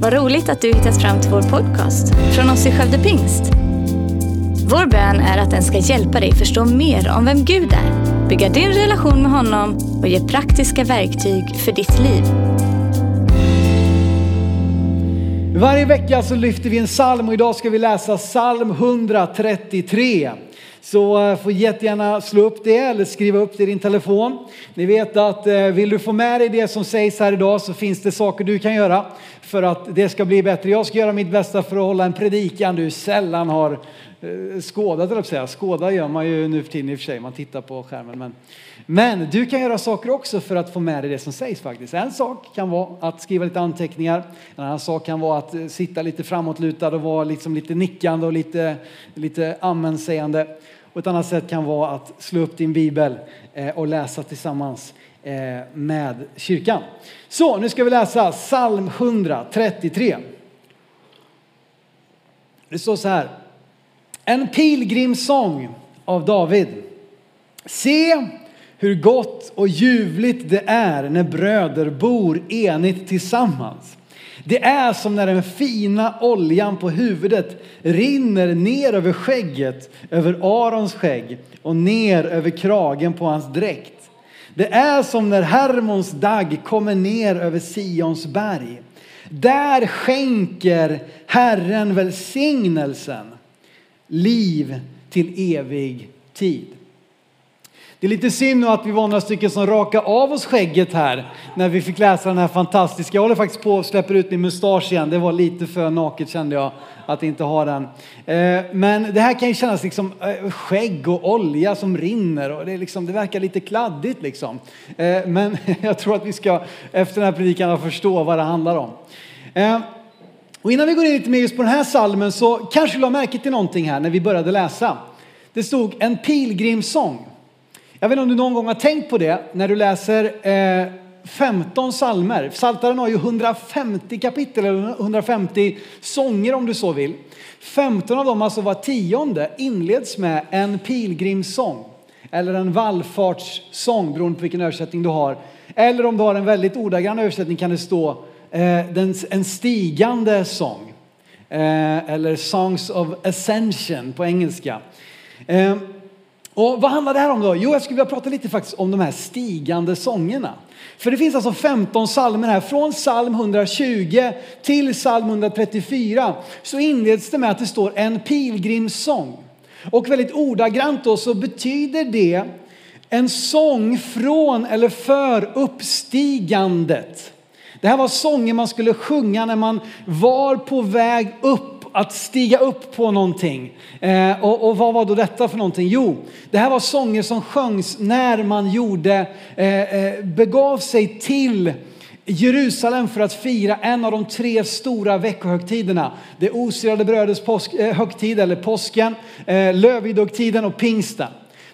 Vad roligt att du hittat fram till vår podcast från oss i Skövde Pingst. Vår bön är att den ska hjälpa dig förstå mer om vem Gud är, bygga din relation med honom och ge praktiska verktyg för ditt liv. Varje vecka så lyfter vi en psalm och idag ska vi läsa psalm 133. Så eh, får jättegärna slå upp det eller skriva upp det i din telefon. Ni vet att eh, vill du få med dig det som sägs här idag så finns det saker du kan göra för att det ska bli bättre. Jag ska göra mitt bästa för att hålla en predikan du sällan har eh, skådat, eller säga. Skåda gör man ju nu för tiden i och för sig, man tittar på skärmen. Men, men du kan göra saker också för att få med dig det som sägs faktiskt. En sak kan vara att skriva lite anteckningar. En annan sak kan vara att eh, sitta lite framåtlutad och vara liksom lite nickande och lite, lite amensägande. Och ett annat sätt kan vara att slå upp din bibel eh, och läsa tillsammans Eh, med kyrkan. Så, nu ska vi läsa psalm 133. Det står så här. En pilgrimssång av David. Se hur gott och ljuvligt det är när bröder bor enigt tillsammans. Det är som när den fina oljan på huvudet rinner ner över skägget, över Arons skägg och ner över kragen på hans dräkt. Det är som när Hermons dag kommer ner över Sions berg. Där skänker Herren välsignelsen, liv till evig tid. Det är lite synd att vi var några stycken som rakade av oss skägget här när vi fick läsa den här fantastiska. Jag håller faktiskt på att släppa ut min mustasch igen. Det var lite för naket kände jag att inte ha den. Eh, men det här kan ju kännas liksom eh, skägg och olja som rinner och det, är liksom, det verkar lite kladdigt liksom. Eh, men jag tror att vi ska efter den här predikan förstå vad det handlar om. Och innan vi går in lite mer just på den här salmen så kanske du la märke till någonting här när vi började läsa. Det stod en pilgrimssång. Jag vet inte om du någon gång har tänkt på det när du läser eh, 15 salmer. Psaltaren har ju 150 kapitel eller 150 sånger om du så vill. 15 av dem, alltså var tionde, inleds med en pilgrimssång eller en vallfartssång beroende på vilken översättning du har. Eller om du har en väldigt ordagrann översättning kan det stå eh, en stigande sång. Eh, eller Songs of Ascension på engelska. Eh, och vad handlar det här om då? Jo, jag skulle vilja prata lite faktiskt om de här stigande sångerna. För det finns alltså 15 psalmer här. Från psalm 120 till psalm 134 så inleds det med att det står en pilgrimssång. Och väldigt ordagrant då så betyder det en sång från eller för uppstigandet. Det här var sånger man skulle sjunga när man var på väg upp att stiga upp på någonting. Eh, och, och, vad var då detta för någonting? Jo, det här var sånger som sjöngs när man gjorde, eh, eh begav sig till Jerusalem för att fira en av de tre stora veckohögtiderna. Det osyrade brödets påsk, eh, högtid, eller påsken, eh, lövvidhögtiden och pingsten.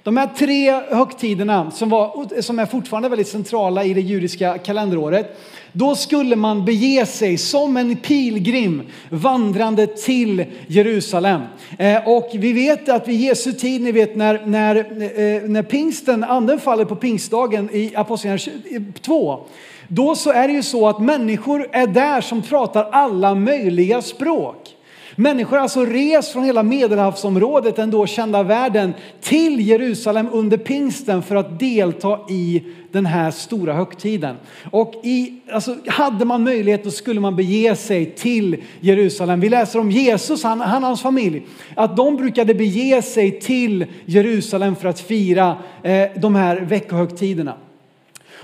De här tre högtiderna som, var, som är fortfarande väldigt centrala i det judiska kalenderåret då skulle man bege sig som en pilgrim vandrande till Jerusalem. Eh, och vi vet att vid Jesu tid, ni vet när, när, eh, när pingsten, anden faller på pingstdagen i Apostlagärningarna 2, då så är det ju så att människor är där som pratar alla möjliga språk. Människor har alltså rest från hela medelhavsområdet, den då kända världen, till Jerusalem under pingsten för att delta i den här stora högtiden. Och i, alltså, hade man möjlighet då skulle man bege sig till Jerusalem. Vi läser om Jesus, han, han och hans familj, att de brukade bege sig till Jerusalem för att fira eh, de här veckohögtiderna.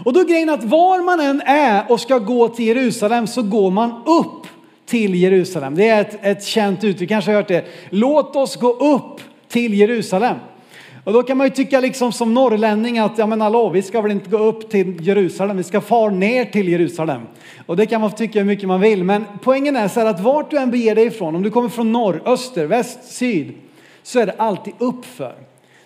Och då är grejen att var man än är och ska gå till Jerusalem så går man upp till Jerusalem. Det är ett, ett känt uttryck, kanske har hört det. Låt oss gå upp till Jerusalem. Och då kan man ju tycka liksom som norrlänning att ja men hallå, vi ska väl inte gå upp till Jerusalem, vi ska far ner till Jerusalem. Och det kan man tycka hur mycket man vill, men poängen är så här att vart du än beger dig ifrån, om du kommer från norr, öster, väst, syd, så är det alltid uppför.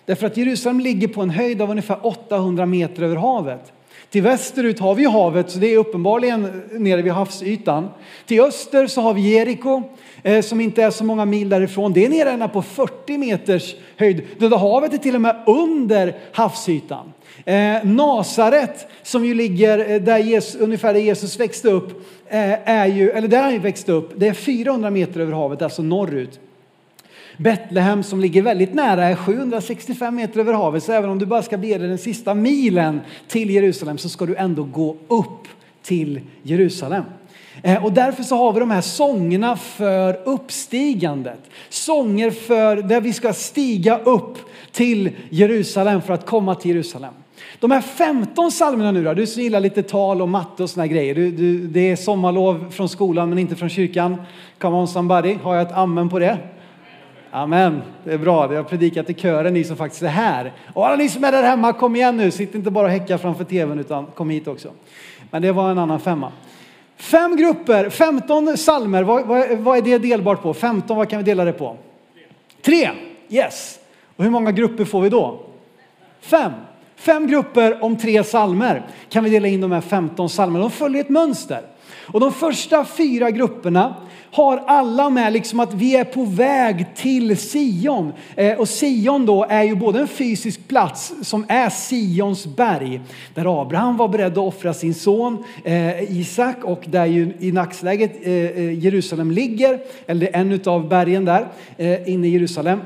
Därför att Jerusalem ligger på en höjd av ungefär 800 meter över havet. Till västerut har vi havet, så det är uppenbarligen nere vid havsytan. Till öster så har vi Jeriko, eh, som inte är så många mil därifrån. Det är nere ända på 40 meters höjd. Döda havet är till och med under havsytan. Eh, Nasaret, som ju ligger eh, där Jesus, ungefär där Jesus växte upp, eh, är ju, eller där han växte upp, det är 400 meter över havet, alltså norrut. Betlehem som ligger väldigt nära är 765 meter över havet, så även om du bara ska bege dig den sista milen till Jerusalem så ska du ändå gå upp till Jerusalem. Eh, och därför så har vi de här sångerna för uppstigandet. Sånger för där vi ska stiga upp till Jerusalem för att komma till Jerusalem. De här 15 psalmerna nu då, du som gillar lite tal och matte och såna grejer. Du, du, det är sommarlov från skolan men inte från kyrkan. Come on somebody, har jag ett amen på det? Amen, det är bra. Jag har predikat i kören, ni som faktiskt är här. Och alla ni som är där hemma, kom igen nu. Sitt inte bara och häcka framför tvn utan kom hit också. Men det var en annan femma. Fem grupper, 15 salmer. Vad, vad, vad är det delbart på? 15, vad kan vi dela det på? Tre. Yes. Och hur många grupper får vi då? Fem. Fem grupper om tre salmer kan vi dela in de här 15 salmerna. De följer ett mönster. Och de första fyra grupperna har alla med liksom att vi är på väg till Sion. Eh, och Sion då är ju både en fysisk plats som är Sions berg, där Abraham var beredd att offra sin son eh, Isak och där ju i nacksläget eh, eh Jerusalem ligger, eller en av bergen där eh, inne i Jerusalem.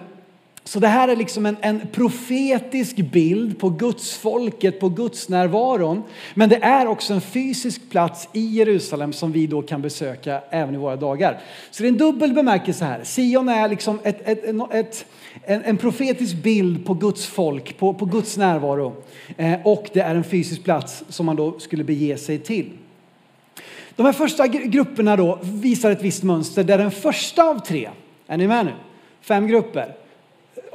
Så det här är liksom en, en profetisk bild på Guds folket, på Guds närvaron. Men det är också en fysisk plats i Jerusalem som vi då kan besöka även i våra dagar. Så det är en dubbel bemärkelse här. Sion är liksom ett, ett, ett, en, en profetisk bild på Guds folk, på, på Guds närvaro. Eh, och det är en fysisk plats som man då skulle bege sig till. De här första grupperna då visar ett visst mönster där den första av tre, är ni med nu? Fem grupper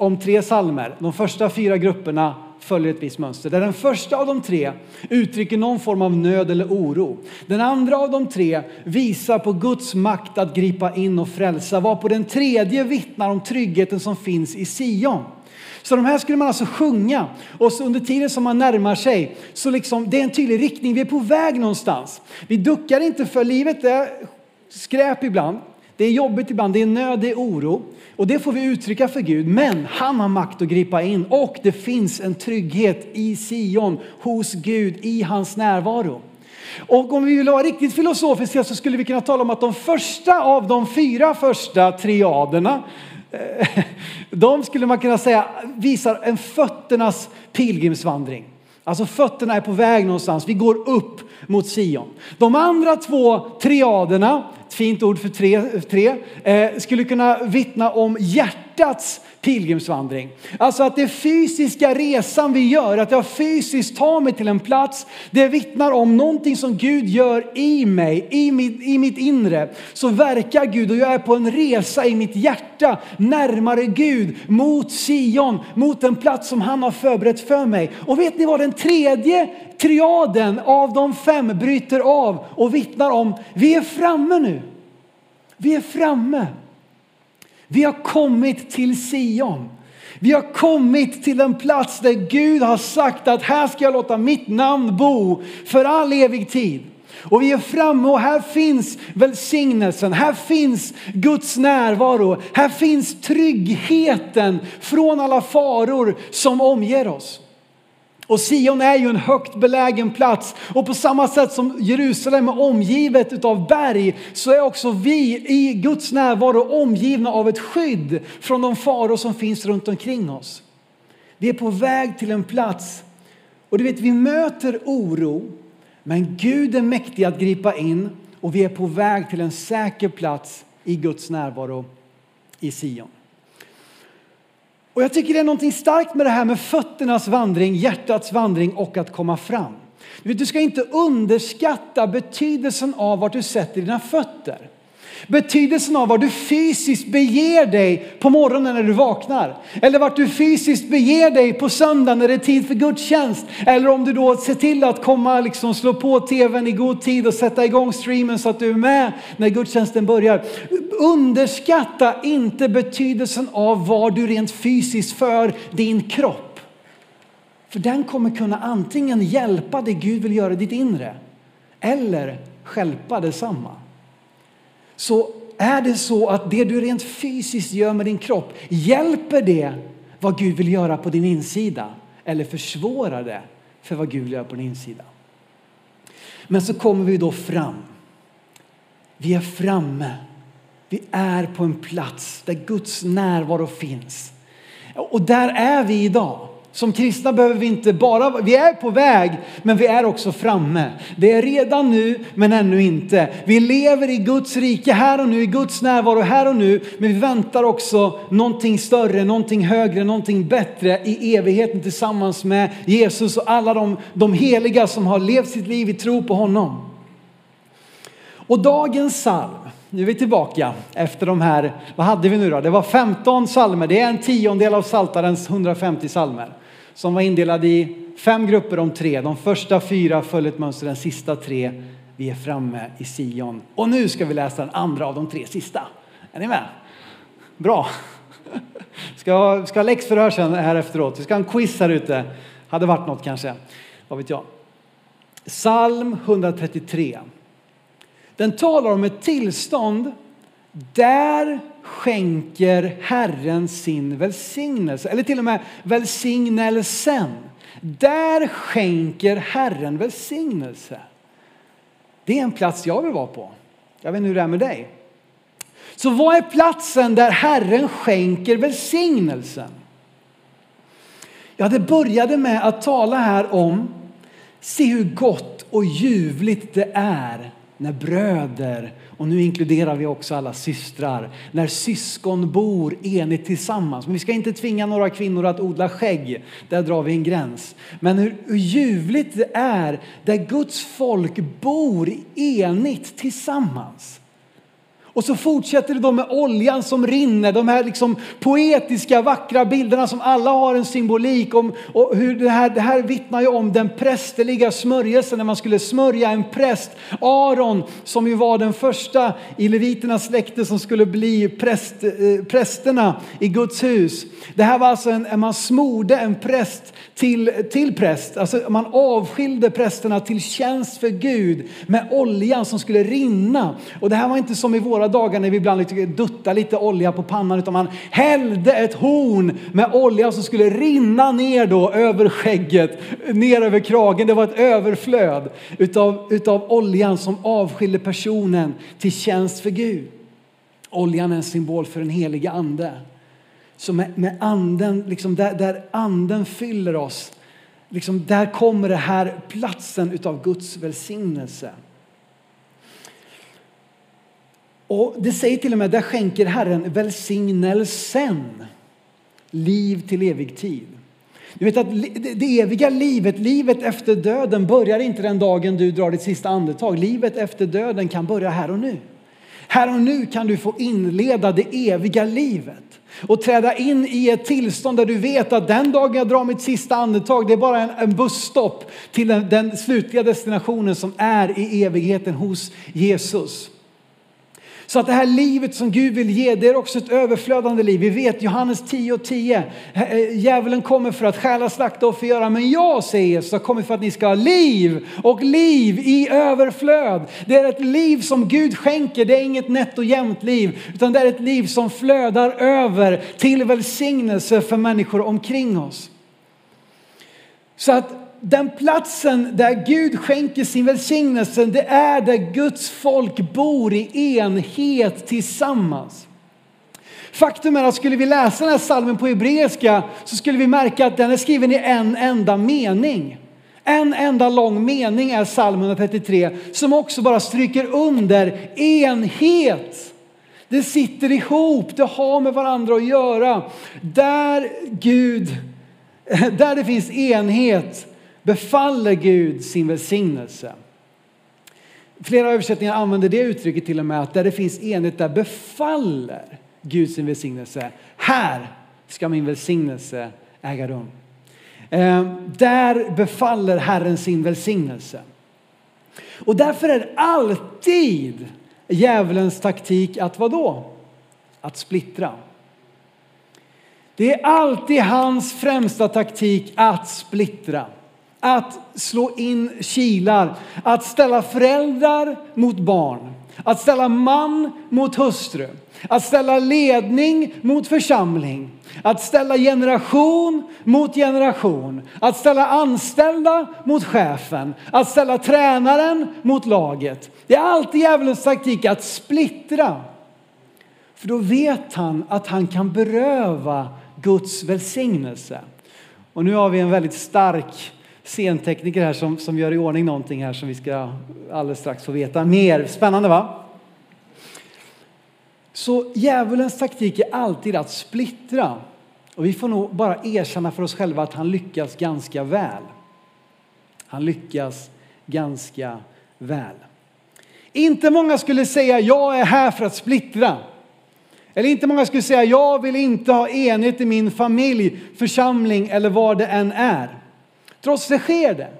om tre salmer. De första fyra grupperna följer ett visst mönster. Där den första av de tre uttrycker någon form av nöd eller oro. Den andra av de tre visar på Guds makt att gripa in och frälsa. Var på den tredje vittnar om tryggheten som finns i Sion. Så de här skulle man alltså sjunga och så under tiden som man närmar sig så liksom det är en tydlig riktning. Vi är på väg någonstans. Vi duckar inte för livet det är skräp ibland. Det är jobbigt ibland, det är nöd, det är oro. Och det får vi uttrycka för Gud. Men han har makt att gripa in och det finns en trygghet i Sion, hos Gud, i hans närvaro. Och om vi vill vara riktigt filosofiska så skulle vi kunna tala om att de första av de fyra första triaderna eh, de skulle man kunna säga visar en fötternas pilgrimsvandring. Alltså fötterna är på väg någonstans. Vi går upp mot Sion. De andra två triaderna, ett fint ord för tre, tre eh, skulle kunna vittna om hjärtats pilgrimsvandring. Alltså att det fysiska resan vi gör, att jag fysiskt tar mig till en plats, det vittnar om någonting som Gud gör i mig, i mitt, i mitt inre. Så verkar Gud och jag är på en resa i mitt hjärta närmare Gud, mot Sion, mot den plats som han har förberett för mig. Och vet ni vad den tredje triaden av de fem bryter av och vittnar om, vi är framme nu. Vi är framme. Vi har kommit till Sion. Vi har kommit till en plats där Gud har sagt att här ska jag låta mitt namn bo för all evig tid. Och vi är framme och här finns välsignelsen, här finns Guds närvaro, här finns tryggheten från alla faror som omger oss. Och Sion är ju en högt belägen plats och på samma sätt som Jerusalem är omgivet av berg så är också vi i Guds närvaro omgivna av ett skydd från de faror som finns runt omkring oss. Vi är på väg till en plats och du vet vi möter oro men Gud är mäktig att gripa in och vi är på väg till en säker plats i Guds närvaro i Sion. Och jag tycker det är någonting starkt med det här med fötternas vandring, hjärtats vandring och att komma fram. Du ska inte underskatta betydelsen av vart du sätter dina fötter. Betydelsen av var du fysiskt beger dig på morgonen när du vaknar. Eller vart du fysiskt beger dig på söndag när det är tid för gudstjänst. Eller om du då ser till att komma, liksom slå på tvn i god tid och sätta igång streamen så att du är med när gudstjänsten börjar. Underskatta inte betydelsen av vad du rent fysiskt för din kropp. För den kommer kunna antingen hjälpa det Gud vill göra i ditt inre eller skälpa detsamma. Så är det så att det du rent fysiskt gör med din kropp, hjälper det vad Gud vill göra på din insida? Eller försvårar det för vad Gud vill göra på din insida? Men så kommer vi då fram. Vi är framme. Vi är på en plats där Guds närvaro finns. Och där är vi idag. Som kristna behöver vi inte bara, vi är på väg, men vi är också framme. Det är redan nu, men ännu inte. Vi lever i Guds rike här och nu, i Guds närvaro här och nu, men vi väntar också någonting större, någonting högre, någonting bättre i evigheten tillsammans med Jesus och alla de, de heliga som har levt sitt liv i tro på honom. Och dagens psalm, nu är vi tillbaka efter de här, vad hade vi nu då? Det var 15 psalmer, det är en tiondel av Saltarens 150 psalmer som var indelade i fem grupper om tre. De första fyra följde ett mönster, den sista tre, vi är framme i Sion. Och nu ska vi läsa den andra av de tre sista. Är ni med? Bra. Ska, ska ha läxförhör sen här efteråt. Vi ska ha en quiz här ute. Hade varit något kanske. Vad vet jag. Psalm 133. Den talar om ett tillstånd där skänker Herren sin välsignelse, eller till och med välsignelsen. Där skänker Herren välsignelse. Det är en plats jag vill vara på. Jag vet inte hur det är med dig. Så vad är platsen där Herren skänker välsignelsen? Ja, det började med att tala här om, se hur gott och ljuvligt det är när bröder, och nu inkluderar vi också alla systrar, när syskon bor enigt tillsammans. Men vi ska inte tvinga några kvinnor att odla skägg, där drar vi en gräns. Men hur, hur ljuvligt det är där Guds folk bor enigt tillsammans. Och så fortsätter det då med oljan som rinner, de här liksom poetiska vackra bilderna som alla har en symbolik om. Och hur det, här, det här vittnar ju om den prästerliga smörjelsen när man skulle smörja en präst. Aron som ju var den första i leviternas släkte som skulle bli präst, eh, prästerna i Guds hus. Det här var alltså en, man smorde en präst till, till präst, alltså man avskilde prästerna till tjänst för Gud med oljan som skulle rinna. Och det här var inte som i våra dagar när vi ibland duttade duttar lite olja på pannan utan man hällde ett horn med olja som skulle rinna ner då över skägget, ner över kragen. Det var ett överflöd utav, utav oljan som avskilde personen till tjänst för Gud. Oljan är en symbol för den heliga ande. Så med, med anden, liksom där, där anden fyller oss, liksom där kommer det här platsen utav Guds välsignelse. Och det säger till och med, där skänker Herren välsignelsen, liv till evig tid. Du vet att det eviga livet, livet efter döden börjar inte den dagen du drar ditt sista andetag. Livet efter döden kan börja här och nu. Här och nu kan du få inleda det eviga livet och träda in i ett tillstånd där du vet att den dagen jag drar mitt sista andetag, det är bara en, en busstopp till den, den slutliga destinationen som är i evigheten hos Jesus. Så att det här livet som Gud vill ge, det är också ett överflödande liv. Vi vet Johannes 10 och 10. Eh, djävulen kommer för att stjäla, slakta och förgöra. Men jag, säger Jesus, har kommit för att ni ska ha liv och liv i överflöd. Det är ett liv som Gud skänker. Det är inget nätt och jämnt liv, utan det är ett liv som flödar över till välsignelse för människor omkring oss. Så att den platsen där Gud skänker sin välsignelse, det är där Guds folk bor i enhet tillsammans. Faktum är att skulle vi läsa den här salmen på hebreiska så skulle vi märka att den är skriven i en enda mening. En enda lång mening är psalm 133 som också bara stryker under enhet. Det sitter ihop, det har med varandra att göra. Där Gud, där det finns enhet, befaller Gud sin välsignelse. Flera översättningar använder det uttrycket till och med att där det finns enhet där befaller Gud sin välsignelse. Här ska min välsignelse äga rum. Eh, där befaller Herren sin välsignelse. Och därför är alltid djävulens taktik att vadå? Att splittra. Det är alltid hans främsta taktik att splittra, att slå in kilar, att ställa föräldrar mot barn, att ställa man mot hustru, att ställa ledning mot församling, att ställa generation mot generation, att ställa anställda mot chefen, att ställa tränaren mot laget. Det är alltid djävulens taktik att splittra. För då vet han att han kan beröva Guds välsignelse. Och nu har vi en väldigt stark scentekniker här som, som gör i ordning någonting här som vi ska alldeles strax få veta mer. Spännande va? Så djävulens taktik är alltid att splittra. Och vi får nog bara erkänna för oss själva att han lyckas ganska väl. Han lyckas ganska väl. Inte många skulle säga jag är här för att splittra. Eller inte många skulle säga jag vill inte ha enhet i min familj, församling eller vad det än är. Trots det sker det.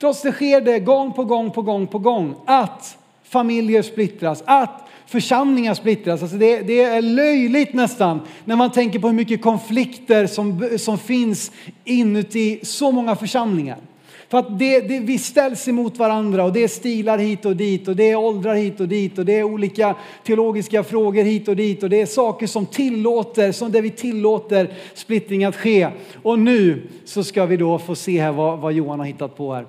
Trots det sker det gång på gång på gång på gång att familjer splittras, att församlingar splittras. Alltså det, det, är löjligt nästan när man tänker på hur mycket konflikter som, som finns inuti så många församlingar. För att det, det, vi ställs emot varandra och det är stilar hit och dit och det är åldrar hit och dit och det är olika teologiska frågor hit och dit och det är saker som tillåter, som där vi tillåter splittring att ske. Och nu så ska vi då få se här vad, vad Johan har hittat på här.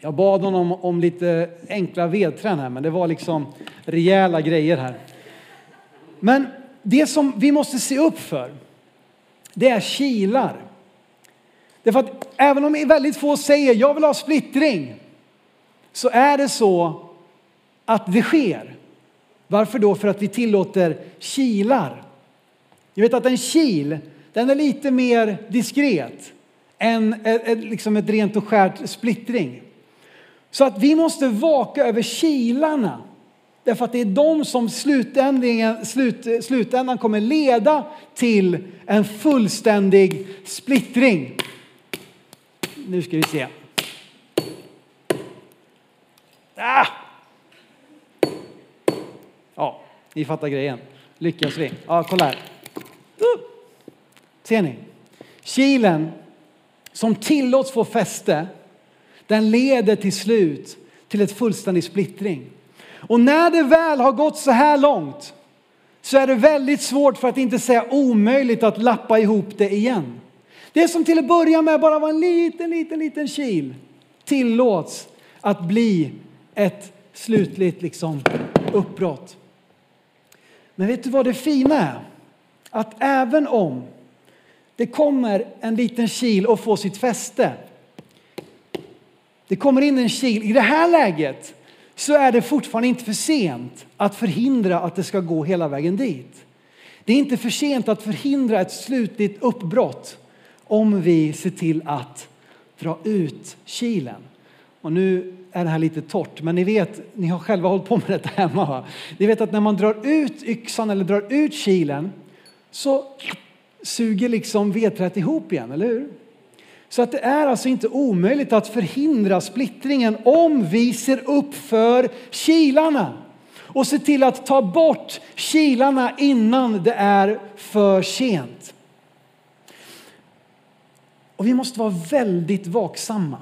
Jag bad honom om lite enkla vedträn här, men det var liksom rejäla grejer här. Men det som vi måste se upp för, det är kilar. Därför att även om väldigt få säger jag vill ha splittring, så är det så att det sker. Varför då? För att vi tillåter kilar. Jag vet att en kil, den är lite mer diskret än ett, liksom ett rent och skärt splittring. Så att vi måste vaka över kilarna. Därför att det är de som slutändan, slut, slutändan kommer leda till en fullständig splittring. Nu ska vi se. Ah! Ja, ni fattar grejen. Lyckas vi? Ja, kolla här. Uh! Ser ni? Kilen som tillåts få fäste den leder till slut till ett fullständig splittring. Och när det väl har gått så här långt så är det väldigt svårt, för att inte säga omöjligt, att lappa ihop det igen. Det som till att börja med bara var en liten, liten, liten kil tillåts att bli ett slutligt liksom uppbrott. Men vet du vad det fina är? Att även om det kommer en liten kil och får sitt fäste det kommer in en kil. I det här läget så är det fortfarande inte för sent att förhindra att det ska gå hela vägen dit. Det är inte för sent att förhindra ett slutligt uppbrott om vi ser till att dra ut kilen. Och nu är det här lite torrt, men ni vet, ni har själva hållit på med detta hemma. Va? Ni vet att när man drar ut yxan eller drar ut kilen så suger liksom vedträet ihop igen, eller hur? Så att det är alltså inte omöjligt att förhindra splittringen om vi ser upp för kilarna och ser till att ta bort kilarna innan det är för sent. Och vi måste vara väldigt vaksamma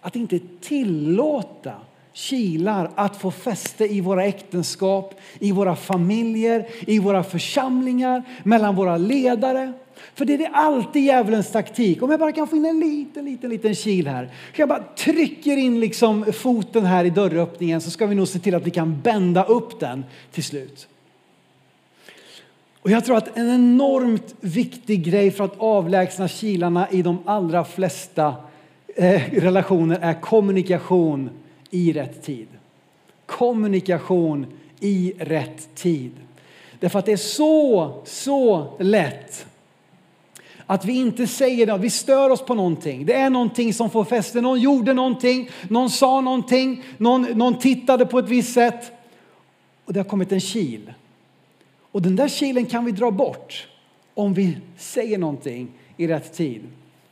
att inte tillåta kilar att få fäste i våra äktenskap, i våra familjer, i våra församlingar, mellan våra ledare. För det är alltid djävulens taktik. Om jag bara kan få in en liten, liten, liten kil här. Jag bara trycker in liksom foten här i dörröppningen så ska vi nog se till att vi kan bända upp den till slut. Och jag tror att en enormt viktig grej för att avlägsna kilarna i de allra flesta eh, relationer är kommunikation i rätt tid. Kommunikation i rätt tid. Därför att det är så, så lätt att vi inte säger det, vi stör oss på någonting. Det är någonting som får fäste. Någon gjorde någonting, någon sa någonting, någon, någon tittade på ett visst sätt. Och det har kommit en kil. Och den där kilen kan vi dra bort om vi säger någonting i rätt tid.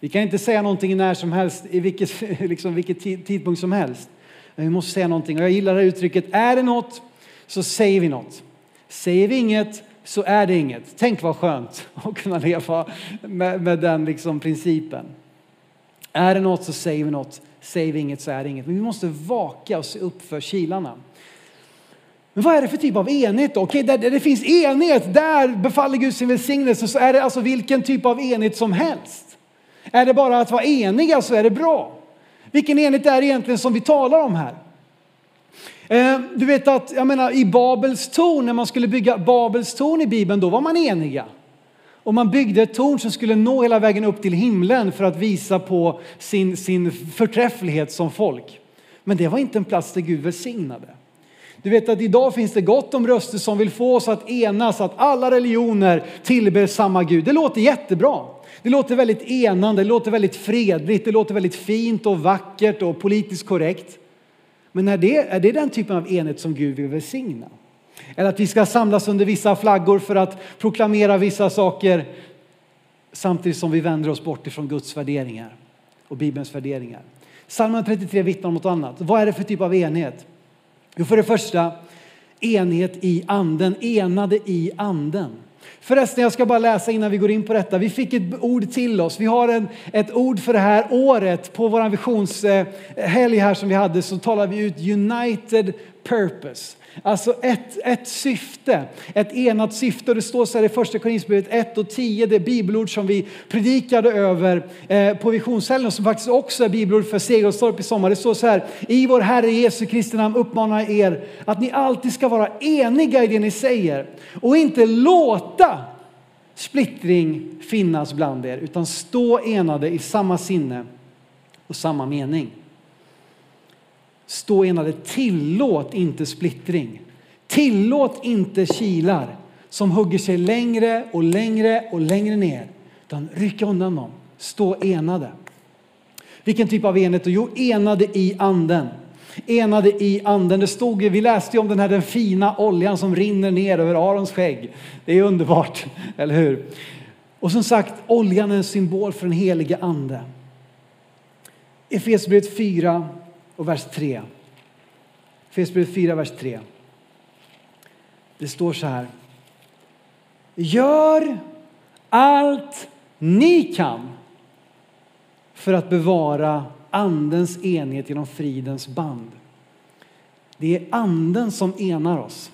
Vi kan inte säga någonting när som helst, i vilket, liksom, vilket tidpunkt som helst. Men vi måste säga någonting. Och jag gillar det här uttrycket, är det något så säger vi något. Säger vi inget så är det inget. Tänk vad skönt att kunna leva med, med den liksom principen. Är det något så säger vi något, säger vi inget så är det inget. Men vi måste vaka och se upp för kilarna. Men vad är det för typ av enhet då? Okej, där, där det finns enhet, där befaller Gud sin välsignelse, så är det alltså vilken typ av enhet som helst. Är det bara att vara eniga så är det bra. Vilken enhet är det egentligen som vi talar om här? Eh, du vet att, jag menar i Babels torn, när man skulle bygga Babels torn i Bibeln, då var man eniga. Och man byggde ett torn som skulle nå hela vägen upp till himlen för att visa på sin, sin förträfflighet som folk. Men det var inte en plats där Gud välsignade. Du vet att idag finns det gott om röster som vill få oss att enas, att alla religioner tillber samma Gud. Det låter jättebra. Det låter väldigt enande, det låter väldigt fredligt, det låter väldigt fint och vackert och politiskt korrekt. Men är det, är det den typen av enhet som Gud vill välsigna? Eller att vi ska samlas under vissa flaggor för att proklamera vissa saker samtidigt som vi vänder oss bort ifrån Guds värderingar och Bibelns värderingar. Psalm 33 vittnar om något annat. Vad är det för typ av enhet? Jo, för det första enhet i anden, enade i anden. Förresten, jag ska bara läsa innan vi går in på detta. Vi fick ett ord till oss. Vi har en, ett ord för det här året. På vår visionshelg här som vi hade så talade vi ut United Purpose. Alltså ett, ett syfte, ett enat syfte. Och det står så här i första Korinthierbrevet 1 och 10, det bibelord som vi predikade över eh, på visionshelgen som faktiskt också är bibelord för Segelstorp i sommar. Det står så här, i vår Herre Jesu Kristi namn uppmanar er att ni alltid ska vara eniga i det ni säger och inte låta splittring finnas bland er utan stå enade i samma sinne och samma mening. Stå enade, tillåt inte splittring. Tillåt inte kilar som hugger sig längre och längre och längre ner. Utan ryck undan dem. Stå enade. Vilken typ av enhet? Jo, enade i anden. Enade i anden. Det stod, vi läste ju om den här den fina oljan som rinner ner över Arons skägg. Det är underbart, eller hur? Och som sagt, oljan är en symbol för den helige ande. Efesierbrevet 4 och vers 3. Efesierbrevet 4, vers 3. Det står så här. Gör allt ni kan för att bevara andens enhet genom fridens band. Det är anden som enar oss.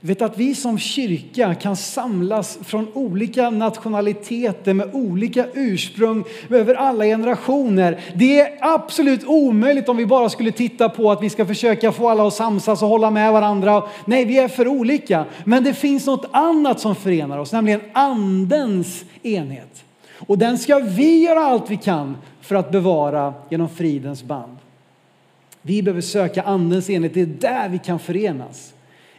Vet att vi som kyrka kan samlas från olika nationaliteter med olika ursprung över alla generationer. Det är absolut omöjligt om vi bara skulle titta på att vi ska försöka få alla att samsas och hålla med varandra. Nej, vi är för olika. Men det finns något annat som förenar oss, nämligen andens enhet. Och den ska vi göra allt vi kan för att bevara genom fridens band. Vi behöver söka andens enhet, det är där vi kan förenas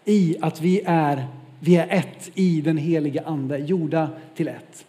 i att vi är, vi är ett i den heliga ande, gjorda till ett.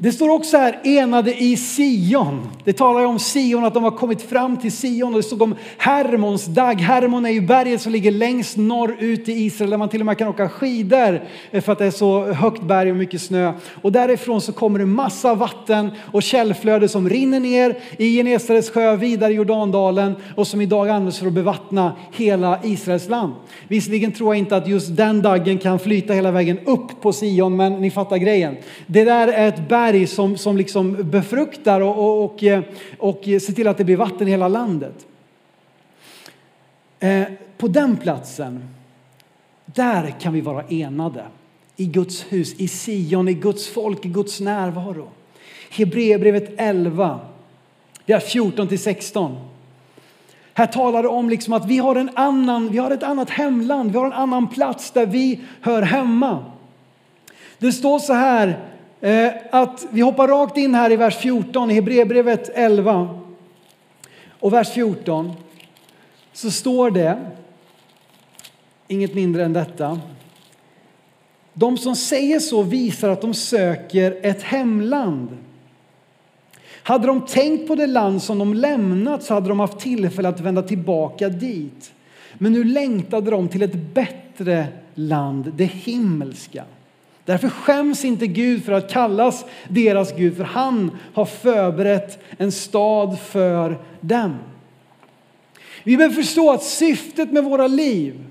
Det står också här enade i Sion. Det talar ju om Sion, att de har kommit fram till Sion. Och det stod om Hermons dag. Hermon är ju berget som ligger längst norrut i Israel där man till och med kan åka skidor eh, för att det är så högt berg och mycket snö. Och därifrån så kommer det massa vatten och källflöde som rinner ner i Genesarets sjö vidare i Jordandalen och som idag används för att bevattna hela Israels land. Visserligen tror jag inte att just den dagen kan flyta hela vägen upp på Sion, men ni fattar grejen. Det där är ett berg berg som, som liksom befruktar och, och, och, eh, och ser till att det blir vatten i hela landet. Eh, på den platsen, där kan vi vara enade. I Guds hus, i Sion, i Guds folk, i Guds närvaro. Hebreerbrevet 11, vers 14 till 16. Här talar det om liksom att vi har, en annan, vi har ett annat hemland, vi har en annan plats där vi hör hemma. Det står så här Eh, att vi hoppar rakt in här i vers 14 i Hebreerbrevet 11 och vers 14 så står det inget mindre än detta. De som säger så visar att de söker ett hemland. Hade de tänkt på det land som de lämnat så hade de haft tillfälle att vända tillbaka dit. Men nu längtade de till ett bättre land, det himmelska. Därför skäms inte Gud för att kallas deras Gud, för han har förberett en stad för dem. Vi behöver förstå att syftet med våra liv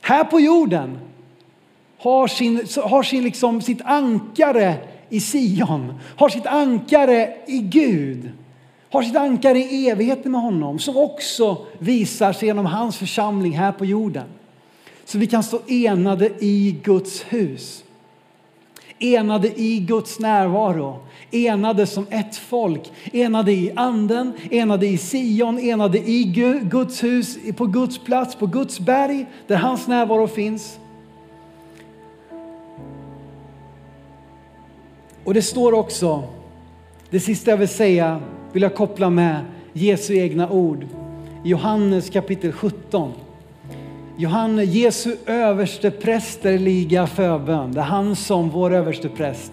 här på jorden, har, sin, har sin liksom, sitt ankare i Sion, har sitt ankare i Gud, har sitt ankare i evigheten med honom som också visar sig genom hans församling här på jorden. Så vi kan stå enade i Guds hus. Enade i Guds närvaro, enade som ett folk, enade i anden, enade i Sion, enade i Guds hus, på Guds plats, på Guds berg där hans närvaro finns. Och det står också, det sista jag vill säga vill jag koppla med Jesu egna ord. Johannes kapitel 17. Johannes, Jesu överste prästerliga förbön, det är han som vår överste präst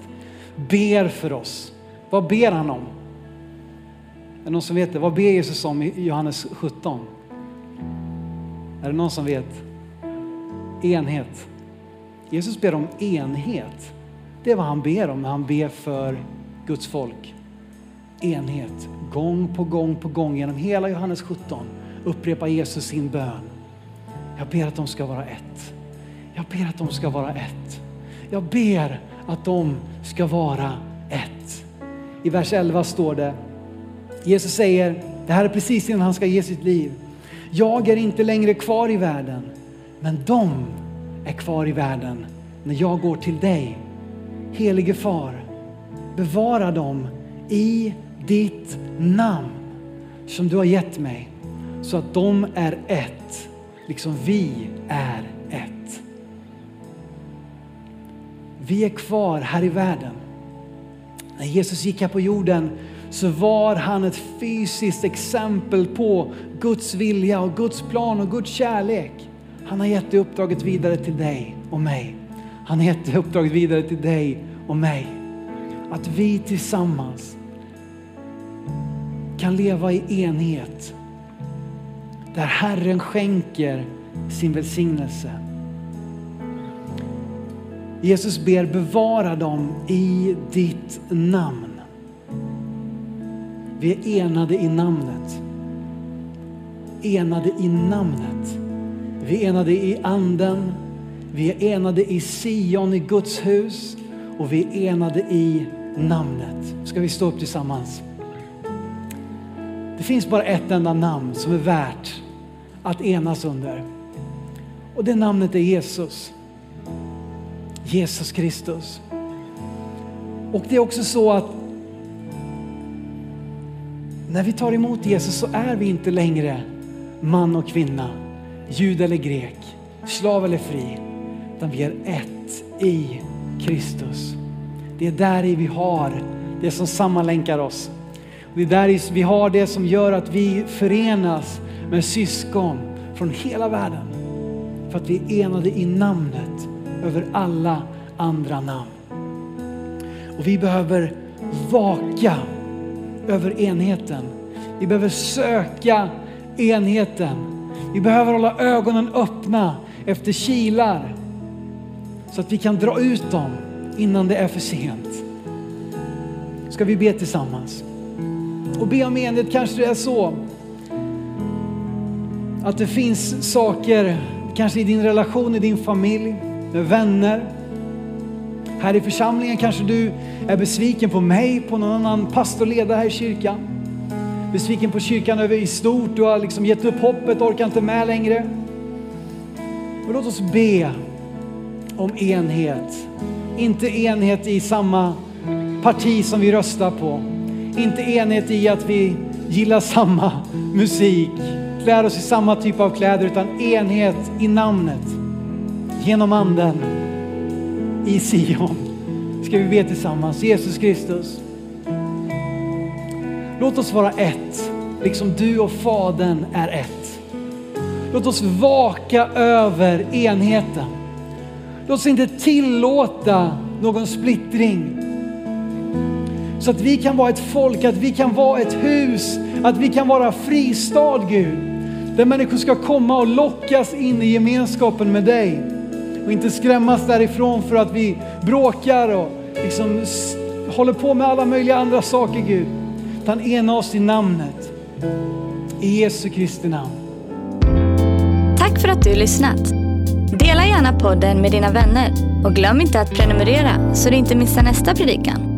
ber för oss. Vad ber han om? Är det någon som vet det? Vad ber Jesus om i Johannes 17? Är det någon som vet? Enhet. Jesus ber om enhet. Det är vad han ber om när han ber för Guds folk. Enhet. Gång på gång på gång genom hela Johannes 17 upprepar Jesus sin bön. Jag ber att de ska vara ett. Jag ber att de ska vara ett. Jag ber att de ska vara ett. I vers 11 står det, Jesus säger, det här är precis innan han ska ge sitt liv. Jag är inte längre kvar i världen, men de är kvar i världen när jag går till dig. Helige far, bevara dem i ditt namn som du har gett mig så att de är ett, liksom vi är ett. Vi är kvar här i världen. När Jesus gick här på jorden så var han ett fysiskt exempel på Guds vilja och Guds plan och Guds kärlek. Han har gett det uppdraget vidare till dig och mig. Han har gett det uppdraget vidare till dig och mig. Att vi tillsammans kan leva i enhet. Där Herren skänker sin välsignelse. Jesus ber bevara dem i ditt namn. Vi är enade i namnet. Enade i namnet. Vi är enade i anden. Vi är enade i Sion, i Guds hus. Och vi är enade i namnet. Ska vi stå upp tillsammans? Det finns bara ett enda namn som är värt att enas under. Och det namnet är Jesus. Jesus Kristus. Och det är också så att när vi tar emot Jesus så är vi inte längre man och kvinna, jud eller grek, slav eller fri, utan vi är ett i Kristus. Det är där vi har det som sammanlänkar oss. Det är där vi har det som gör att vi förenas med syskon från hela världen. För att vi är enade i namnet över alla andra namn. Och vi behöver vaka över enheten. Vi behöver söka enheten. Vi behöver hålla ögonen öppna efter kilar så att vi kan dra ut dem innan det är för sent. Ska vi be tillsammans? Och be om enhet kanske det är så att det finns saker, kanske i din relation, i din familj, med vänner. Här i församlingen kanske du är besviken på mig, på någon annan pastorledare här i kyrkan. Besviken på kyrkan över i stort, du har liksom gett upp hoppet, orkar inte med längre. Och låt oss be om enhet. Inte enhet i samma parti som vi röstar på. Inte enhet i att vi gillar samma musik, klär oss i samma typ av kläder, utan enhet i namnet. Genom anden i Sion. Ska vi be tillsammans. Jesus Kristus. Låt oss vara ett, liksom du och Fadern är ett. Låt oss vaka över enheten. Låt oss inte tillåta någon splittring. Så att vi kan vara ett folk, att vi kan vara ett hus, att vi kan vara fristad Gud. Där människor ska komma och lockas in i gemenskapen med dig. Och inte skrämmas därifrån för att vi bråkar och liksom håller på med alla möjliga andra saker Gud. Utan ena oss i namnet. I Jesu Kristi namn. Tack för att du lyssnat. Dela gärna podden med dina vänner Och glöm inte att prenumerera så du inte missar nästa predikan.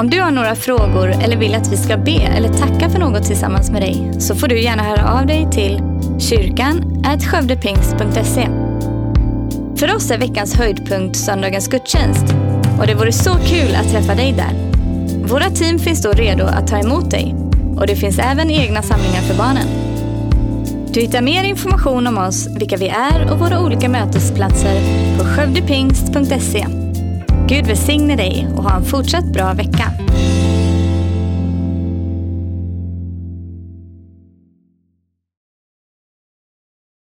Om du har några frågor eller vill att vi ska be eller tacka för något tillsammans med dig så får du gärna höra av dig till kyrkan skövdepingst.se. För oss är veckans höjdpunkt söndagens gudstjänst och det vore så kul att träffa dig där. Våra team finns då redo att ta emot dig och det finns även egna samlingar för barnen. Du hittar mer information om oss, vilka vi är och våra olika mötesplatser på skövdepingst.se. Gud välsigne dig och ha en fortsatt bra vecka.